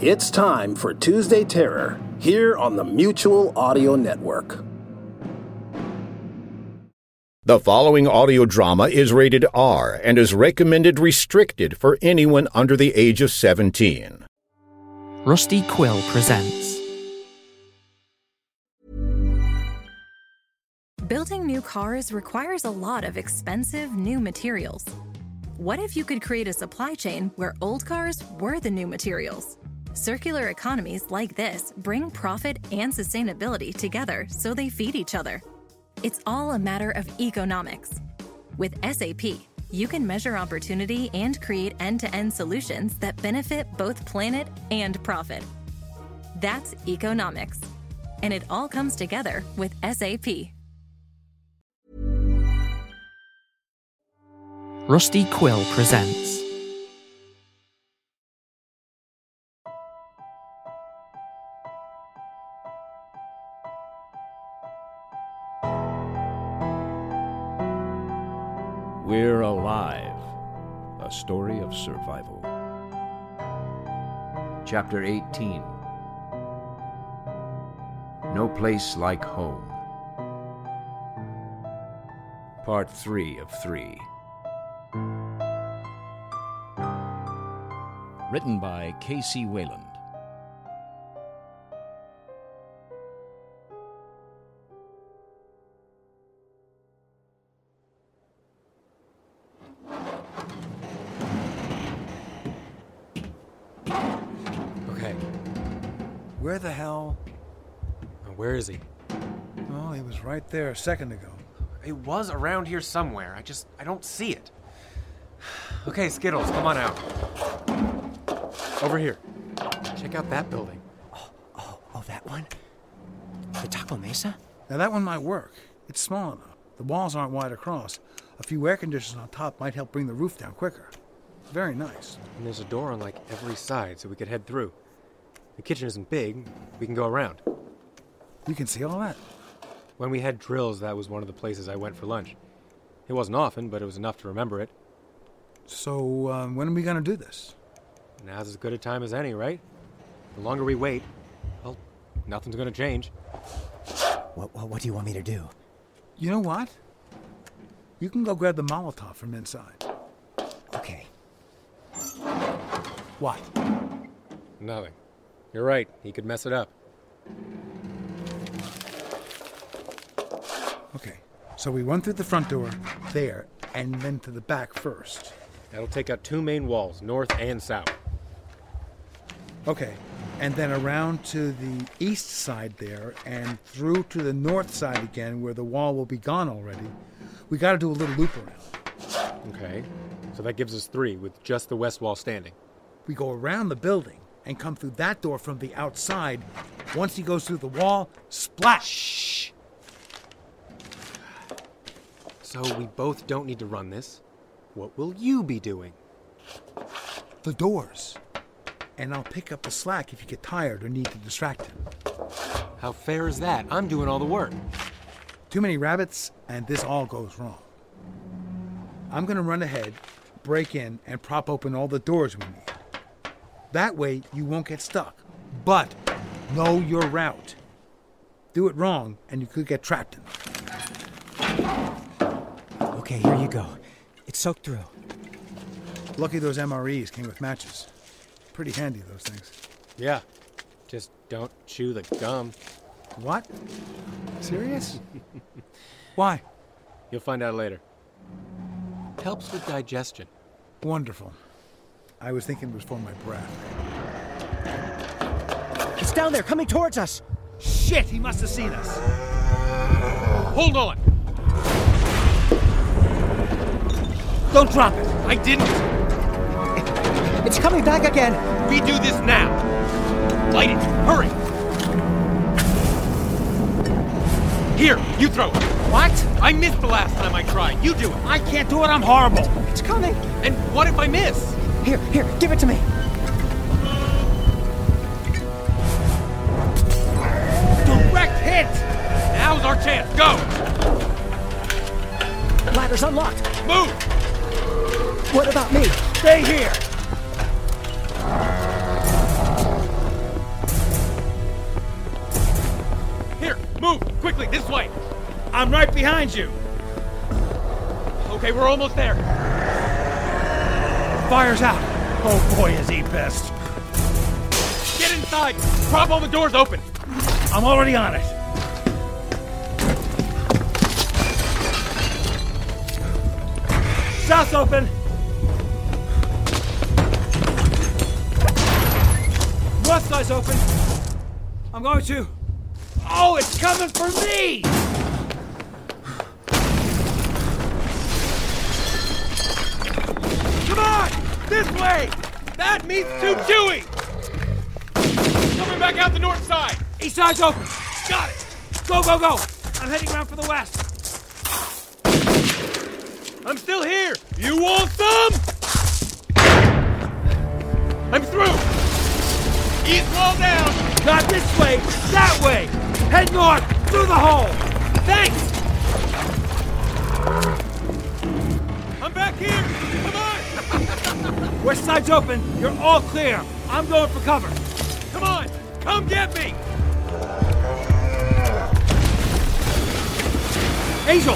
It's time for Tuesday Terror here on the Mutual Audio Network. The following audio drama is rated R and is recommended restricted for anyone under the age of 17. Rusty Quill presents. Building new cars requires a lot of expensive new materials. What if you could create a supply chain where old cars were the new materials? Circular economies like this bring profit and sustainability together so they feed each other. It's all a matter of economics. With SAP, you can measure opportunity and create end to end solutions that benefit both planet and profit. That's economics. And it all comes together with SAP. Rusty Quill presents. We're Alive A Story of Survival. Chapter 18 No Place Like Home. Part 3 of 3. Written by K.C. Wayland. Where the hell? Where is he? Oh, he was right there a second ago. It was around here somewhere. I just I don't see it. Okay, Skittles, come on out. Over here. Check out that building. Oh, Oh, oh, that one? The Taco Mesa? Now, that one might work. It's small enough. The walls aren't wide across. A few air conditioners on top might help bring the roof down quicker. Very nice. And there's a door on like every side so we could head through. The kitchen isn't big. We can go around. You can see all that. When we had drills, that was one of the places I went for lunch. It wasn't often, but it was enough to remember it. So, um, when are we going to do this? Now's as good a time as any, right? The longer we wait, well, nothing's gonna change. What, what, what do you want me to do? You know what? You can go grab the Molotov from inside. Okay. What? Nothing. You're right. He could mess it up. Okay. So we run through the front door, there, and then to the back first. That'll take out two main walls, north and south. Okay. And then around to the east side there and through to the north side again where the wall will be gone already. We got to do a little loop around. Okay. So that gives us three, with just the west wall standing. We go around the building and come through that door from the outside. Once he goes through the wall, splash! So we both don't need to run this. What will you be doing? The doors. And I'll pick up the slack if you get tired or need to distract him. How fair is that? I'm doing all the work. Too many rabbits, and this all goes wrong. I'm gonna run ahead, break in, and prop open all the doors we need. That way, you won't get stuck. But know your route. Do it wrong, and you could get trapped in. Okay, here you go. It's soaked through. Lucky those MREs came with matches. Pretty handy, those things. Yeah. Just don't chew the gum. What? Serious? Why? You'll find out later. Helps with digestion. Wonderful. I was thinking it was for my breath. It's down there, coming towards us. Shit, he must have seen us. Hold on! Don't drop it. I didn't! It's coming back again. We do this now. Light it. Hurry. Here, you throw it. What? I missed the last time I tried. You do it. I can't do it. I'm horrible. It's coming. And what if I miss? Here, here, give it to me. Direct hit. Now's our chance. Go. Ladder's unlocked. Move. What about me? Stay here. Here, move quickly this way. I'm right behind you. Okay, we're almost there. Fire's out. Oh boy, is he pissed. Get inside. Prop all the doors open. I'm already on it. South open. North side's open. I'm going to. Oh, it's coming for me! This way! That means too chewy! Coming back out the north side! East side's open. Got it! Go, go, go! I'm heading around for the west. I'm still here! You want some? I'm through! East wall down! Not this way, that way! Head north, through the hole! Thanks! I'm back here! West side's open. You're all clear. I'm going for cover. Come on! Come get me! Angel!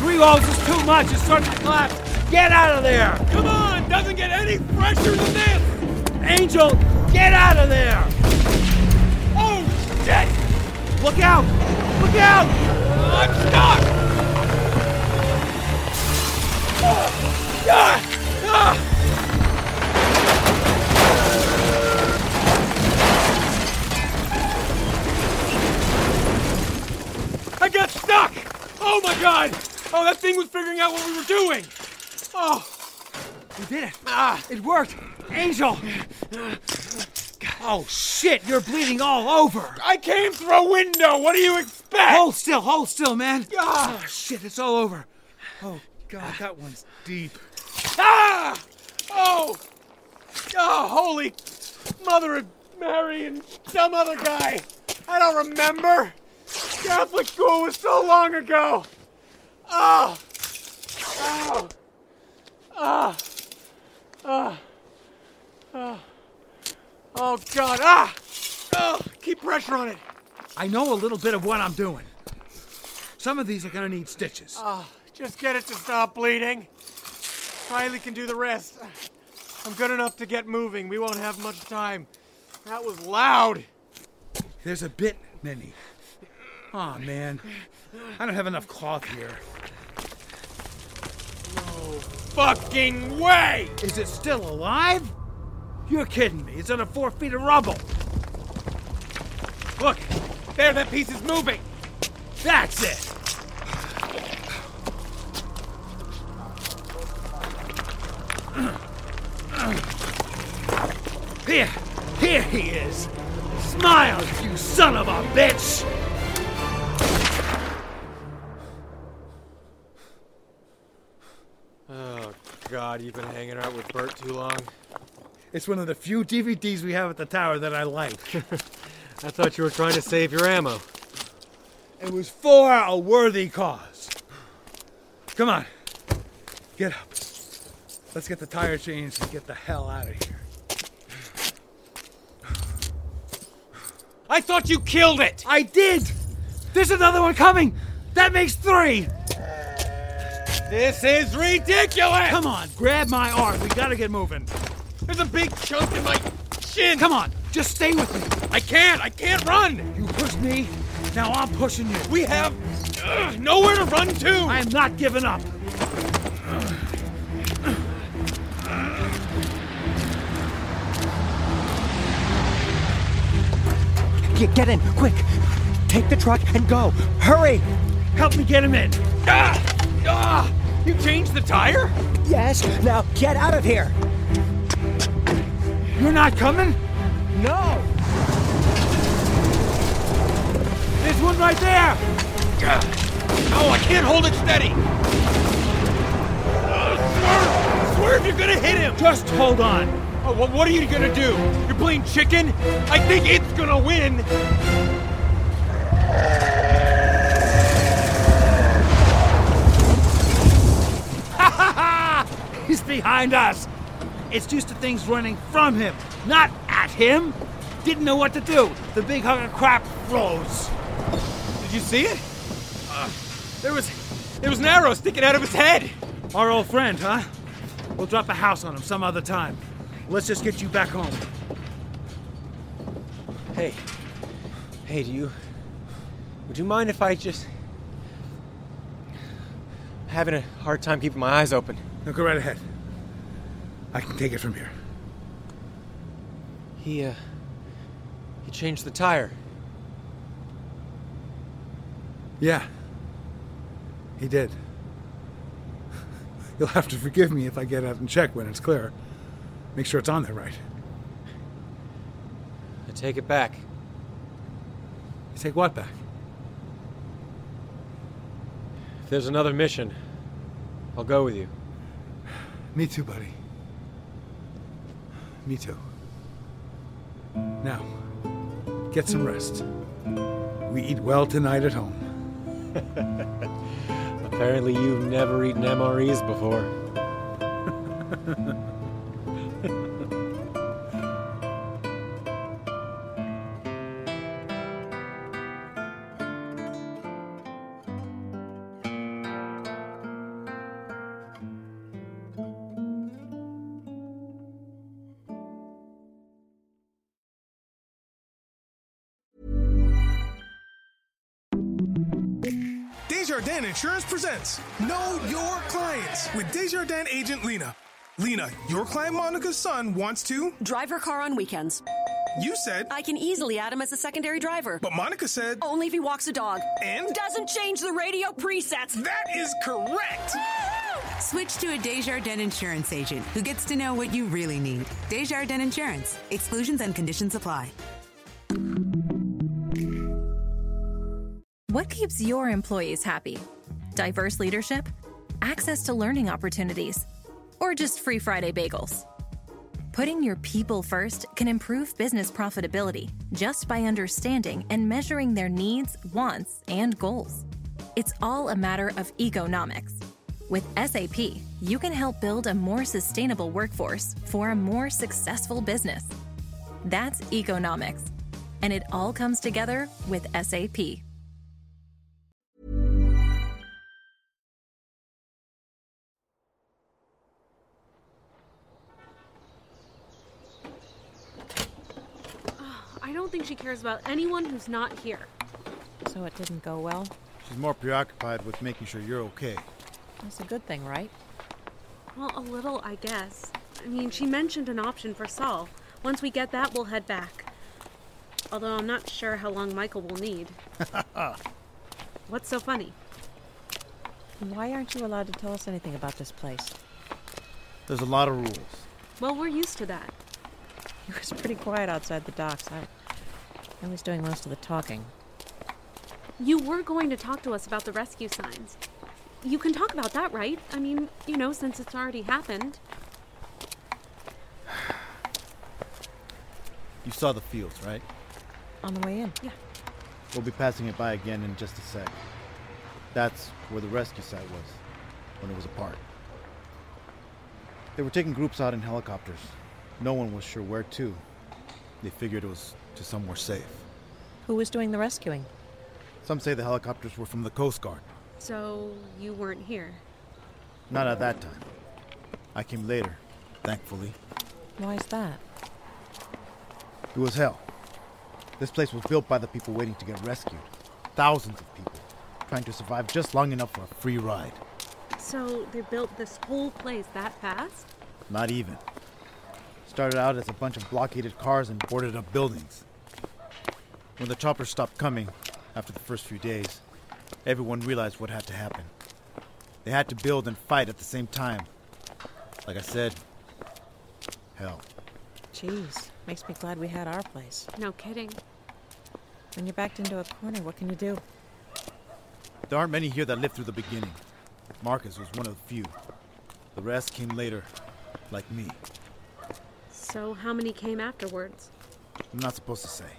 Three walls is too much. It's starting to collapse. Get out of there! Come on! Doesn't get any fresher than this! Angel, get out of there! Oh, shit! Look out! Look out! I'm stuck! Ah! Ah! My god! Oh, that thing was figuring out what we were doing! Oh, We did it. ah! It worked. Angel! Oh, shit. You're bleeding all over. I came through a window! What do you expect? Hold still. Hold still, man. Ah! Oh, shit. It's all over. Oh, God. That one's deep. Ah! Oh! Oh, holy mother of Mary and some other guy! I don't remember! Catholic school was so long ago! Oh! Oh! Ah! Ah! Ah! Oh, God! Ah! Oh, keep pressure on it! I know a little bit of what I'm doing. Some of these are gonna need stitches. Oh, just get it to stop bleeding. Riley can do the rest. I'm good enough to get moving. We won't have much time. That was loud. There's a bit, Minnie. Aw, man. I don't have enough cloth here. Fucking way! Is it still alive? You're kidding me. It's under four feet of rubble. Look, there, that piece is moving. That's it. Here, here he is. Smile, you son of a bitch! God, you've been hanging out with Burt too long. It's one of the few DVDs we have at the tower that I like. I thought you were trying to save your ammo. It was for a worthy cause. Come on, get up. Let's get the tire changed and get the hell out of here. I thought you killed it! I did! There's another one coming! That makes three! This is ridiculous! Come on, grab my arm. We gotta get moving. There's a big chunk in my shin! Come on, just stay with me. I can't! I can't run! You pushed me, now I'm pushing you. We have ugh, nowhere to run to! I am not giving up. Get, get in, quick. Take the truck and go. Hurry. Help me get him in. Ah! You changed the tire? Yes, now get out of here. You're not coming? No! There's one right there! Oh, I can't hold it steady! swerve! Swerve, you're gonna hit him! Just hold on. Oh, well, what are you gonna do? You're playing chicken? I think it's gonna win! He's behind us. It's used to things running from him, not at him. Didn't know what to do. The big hunk of crap froze. Did you see it? Uh, there was there was an arrow sticking out of his head. Our old friend, huh? We'll drop a house on him some other time. Let's just get you back home. Hey. Hey, do you would you mind if I just having a hard time keeping my eyes open? Now go right ahead. I can take it from here. He uh he changed the tire. Yeah. He did. You'll have to forgive me if I get out and check when it's clear. Make sure it's on there right. I take it back. You take what back? If there's another mission, I'll go with you. Me too, buddy. Me too. Now, get some rest. We eat well tonight at home. Apparently, you've never eaten MREs before. Desjardins Insurance presents Know Your Clients with Desjardins agent Lena. Lena, your client Monica's son wants to drive her car on weekends. You said I can easily add him as a secondary driver. But Monica said only if he walks a dog. And doesn't change the radio presets. That is correct. Switch to a Desjardins insurance agent who gets to know what you really need. Desjardins Insurance. Exclusions and conditions apply. What keeps your employees happy? Diverse leadership? Access to learning opportunities? Or just free Friday bagels? Putting your people first can improve business profitability just by understanding and measuring their needs, wants, and goals. It's all a matter of economics. With SAP, you can help build a more sustainable workforce for a more successful business. That's economics. And it all comes together with SAP. Think she cares about anyone who's not here. So it didn't go well? She's more preoccupied with making sure you're okay. That's a good thing, right? Well, a little, I guess. I mean, she mentioned an option for Saul. Once we get that, we'll head back. Although I'm not sure how long Michael will need. What's so funny? Why aren't you allowed to tell us anything about this place? There's a lot of rules. Well, we're used to that. It was pretty quiet outside the docks. I, I was doing most of the talking. You were going to talk to us about the rescue signs. You can talk about that, right? I mean, you know, since it's already happened. You saw the fields, right? On the way in? Yeah. We'll be passing it by again in just a sec. That's where the rescue site was when it was apart. They were taking groups out in helicopters. No one was sure where to. They figured it was to somewhere safe. Who was doing the rescuing? Some say the helicopters were from the Coast Guard. So you weren't here? Not at that time. I came later, thankfully. Why is that? It was hell. This place was built by the people waiting to get rescued. Thousands of people, trying to survive just long enough for a free ride. So they built this whole place that fast? Not even. Started out as a bunch of blockaded cars and boarded up buildings. When the choppers stopped coming, after the first few days, everyone realized what had to happen. They had to build and fight at the same time. Like I said, hell. Jeez, makes me glad we had our place. No kidding. When you're backed into a corner, what can you do? There aren't many here that lived through the beginning. Marcus was one of the few. The rest came later, like me. So, how many came afterwards? I'm not supposed to say.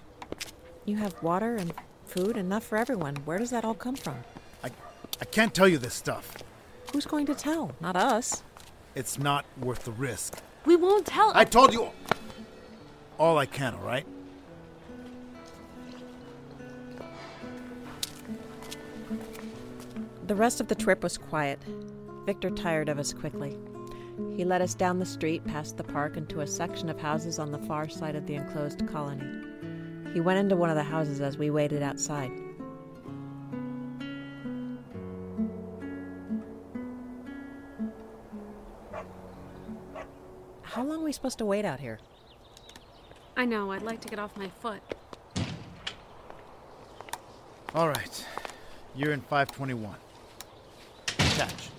You have water and food, enough for everyone. Where does that all come from? I, I can't tell you this stuff. Who's going to tell? Not us. It's not worth the risk. We won't tell. I told you all I can, all right? The rest of the trip was quiet. Victor tired of us quickly. He led us down the street past the park into a section of houses on the far side of the enclosed colony. He went into one of the houses as we waited outside. How long are we supposed to wait out here? I know, I'd like to get off my foot. All right. You're in 521. Attach.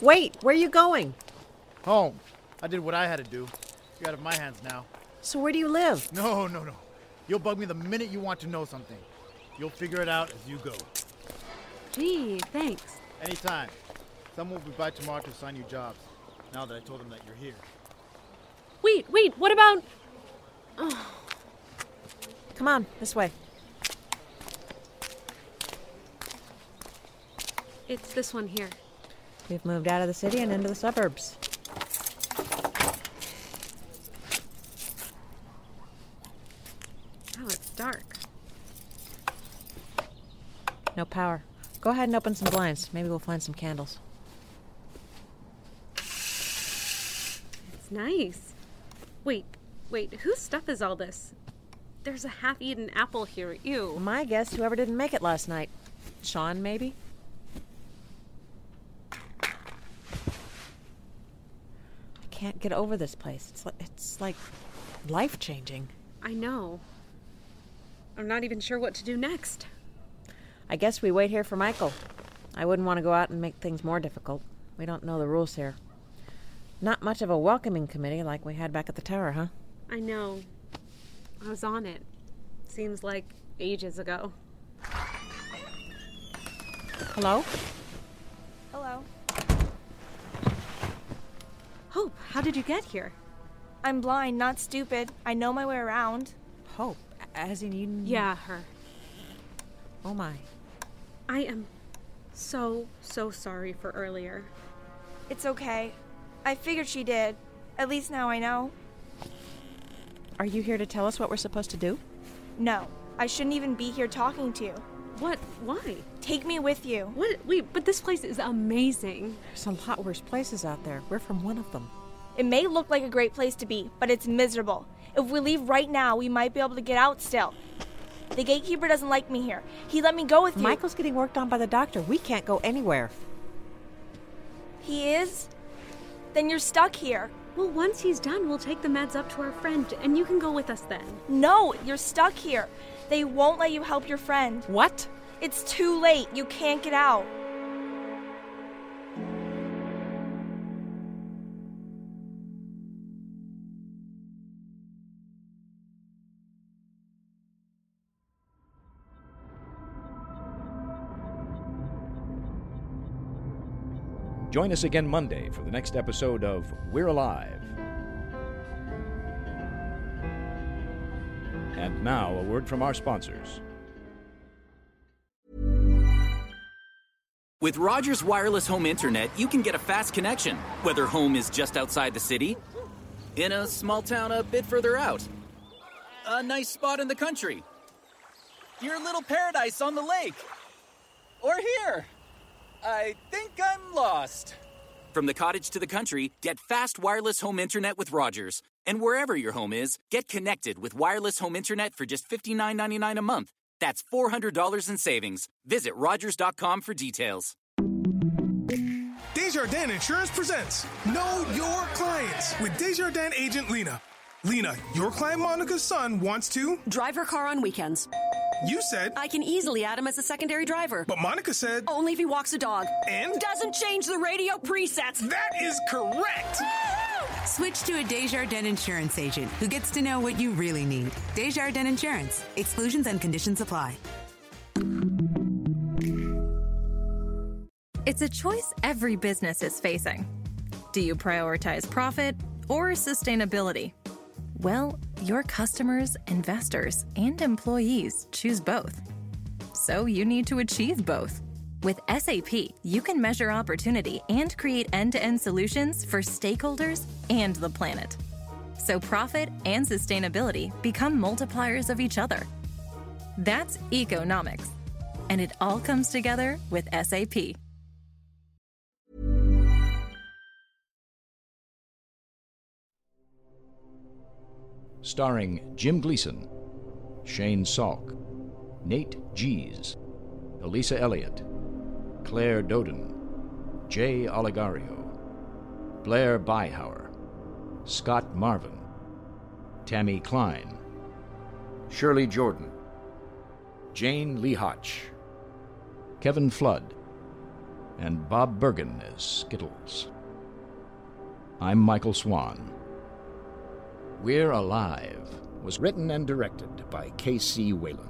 Wait, where are you going? Home. I did what I had to do. You're out of my hands now. So where do you live? No, no, no. You'll bug me the minute you want to know something. You'll figure it out as you go. Gee, thanks. Anytime. Someone will be by tomorrow to assign you jobs. Now that I told them that you're here. Wait, wait, what about. Oh. Come on, this way. It's this one here. We've moved out of the city and into the suburbs. Oh, it's dark. No power. Go ahead and open some blinds. Maybe we'll find some candles. It's nice. Wait, wait, whose stuff is all this? There's a half eaten apple here. Ew. My guess, whoever didn't make it last night. Sean, maybe? Can't get over this place. It's like, it's like life changing. I know. I'm not even sure what to do next. I guess we wait here for Michael. I wouldn't want to go out and make things more difficult. We don't know the rules here. Not much of a welcoming committee like we had back at the tower, huh? I know. I was on it. Seems like ages ago. Hello? Hello. Hope, how did you get here? I'm blind, not stupid. I know my way around. Hope? As in you. Yeah, her. Oh my. I am so, so sorry for earlier. It's okay. I figured she did. At least now I know. Are you here to tell us what we're supposed to do? No. I shouldn't even be here talking to you. What? Why? Take me with you. What? Wait, but this place is amazing. There's a lot worse places out there. We're from one of them. It may look like a great place to be, but it's miserable. If we leave right now, we might be able to get out still. The gatekeeper doesn't like me here. He let me go with you. Michael's getting worked on by the doctor. We can't go anywhere. He is? Then you're stuck here. Well, once he's done, we'll take the meds up to our friend, and you can go with us then. No, you're stuck here. They won't let you help your friend. What? It's too late. You can't get out. Join us again Monday for the next episode of We're Alive. And now, a word from our sponsors. With Rogers Wireless Home Internet, you can get a fast connection, whether home is just outside the city, in a small town a bit further out, a nice spot in the country, your little paradise on the lake, or here. I think I'm lost. From the cottage to the country, get fast wireless home internet with Rogers. And wherever your home is, get connected with wireless home internet for just $59.99 a month. That's $400 in savings. Visit Rogers.com for details. Desjardins Insurance presents Know Your Clients with Desjardins agent Lena. Lena, your client Monica's son wants to drive her car on weekends. You said I can easily add him as a secondary driver. But Monica said only if he walks a dog and doesn't change the radio presets. That is correct. Switch to a Desjardins insurance agent who gets to know what you really need. Desjardins Insurance. Exclusions and conditions apply. It's a choice every business is facing. Do you prioritize profit or sustainability? Well, your customers, investors, and employees choose both. So you need to achieve both. With SAP, you can measure opportunity and create end to end solutions for stakeholders and the planet. So profit and sustainability become multipliers of each other. That's economics. And it all comes together with SAP. Starring Jim Gleason, Shane Salk, Nate Gies, Elisa Elliott, Claire Doden, Jay Oligario, Blair Byhauer, Scott Marvin, Tammy Klein, Shirley Jordan, Jane Lee Hotch, Kevin Flood, and Bob Bergen as Skittles. I'm Michael Swan. We're Alive was written and directed by K.C. Wayland.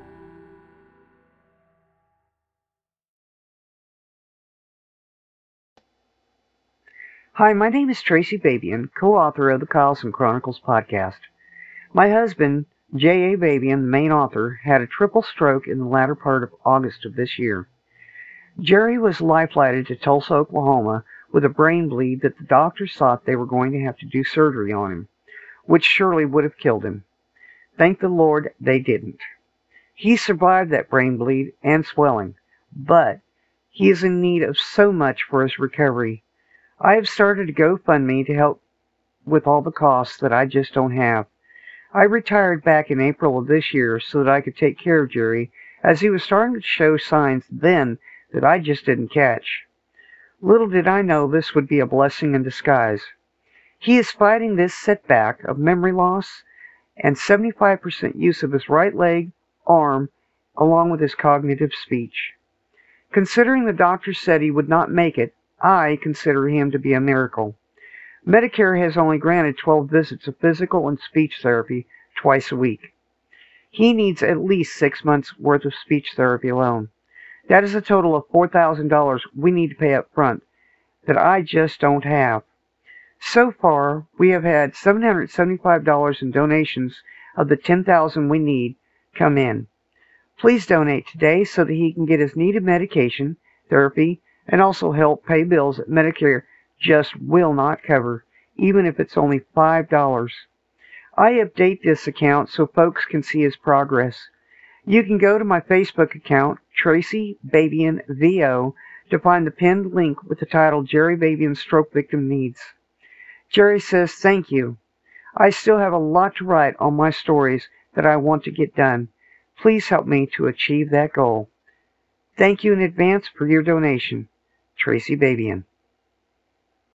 Hi, my name is Tracy Babian, co-author of the Carlson Chronicles podcast. My husband, J.A. Babian, the main author, had a triple stroke in the latter part of August of this year. Jerry was life-flighted to Tulsa, Oklahoma, with a brain bleed that the doctors thought they were going to have to do surgery on him, which surely would have killed him. Thank the Lord they didn't. He survived that brain bleed and swelling, but he is in need of so much for his recovery I have started a GoFundMe to help with all the costs that I just don't have. I retired back in April of this year so that I could take care of Jerry, as he was starting to show signs then that I just didn't catch. Little did I know this would be a blessing in disguise. He is fighting this setback of memory loss and 75% use of his right leg, arm, along with his cognitive speech. Considering the doctor said he would not make it, I consider him to be a miracle. Medicare has only granted 12 visits of physical and speech therapy twice a week. He needs at least six months' worth of speech therapy alone. That is a total of $4,000 we need to pay up front that I just don't have. So far, we have had $775 in donations of the 10000 we need come in. Please donate today so that he can get his needed medication, therapy, and also help pay bills that Medicare just will not cover, even if it's only $5. I update this account so folks can see his progress. You can go to my Facebook account, Tracy Babian VO, to find the pinned link with the title Jerry Babian Stroke Victim Needs. Jerry says, Thank you. I still have a lot to write on my stories that I want to get done. Please help me to achieve that goal. Thank you in advance for your donation. Tracy Babian.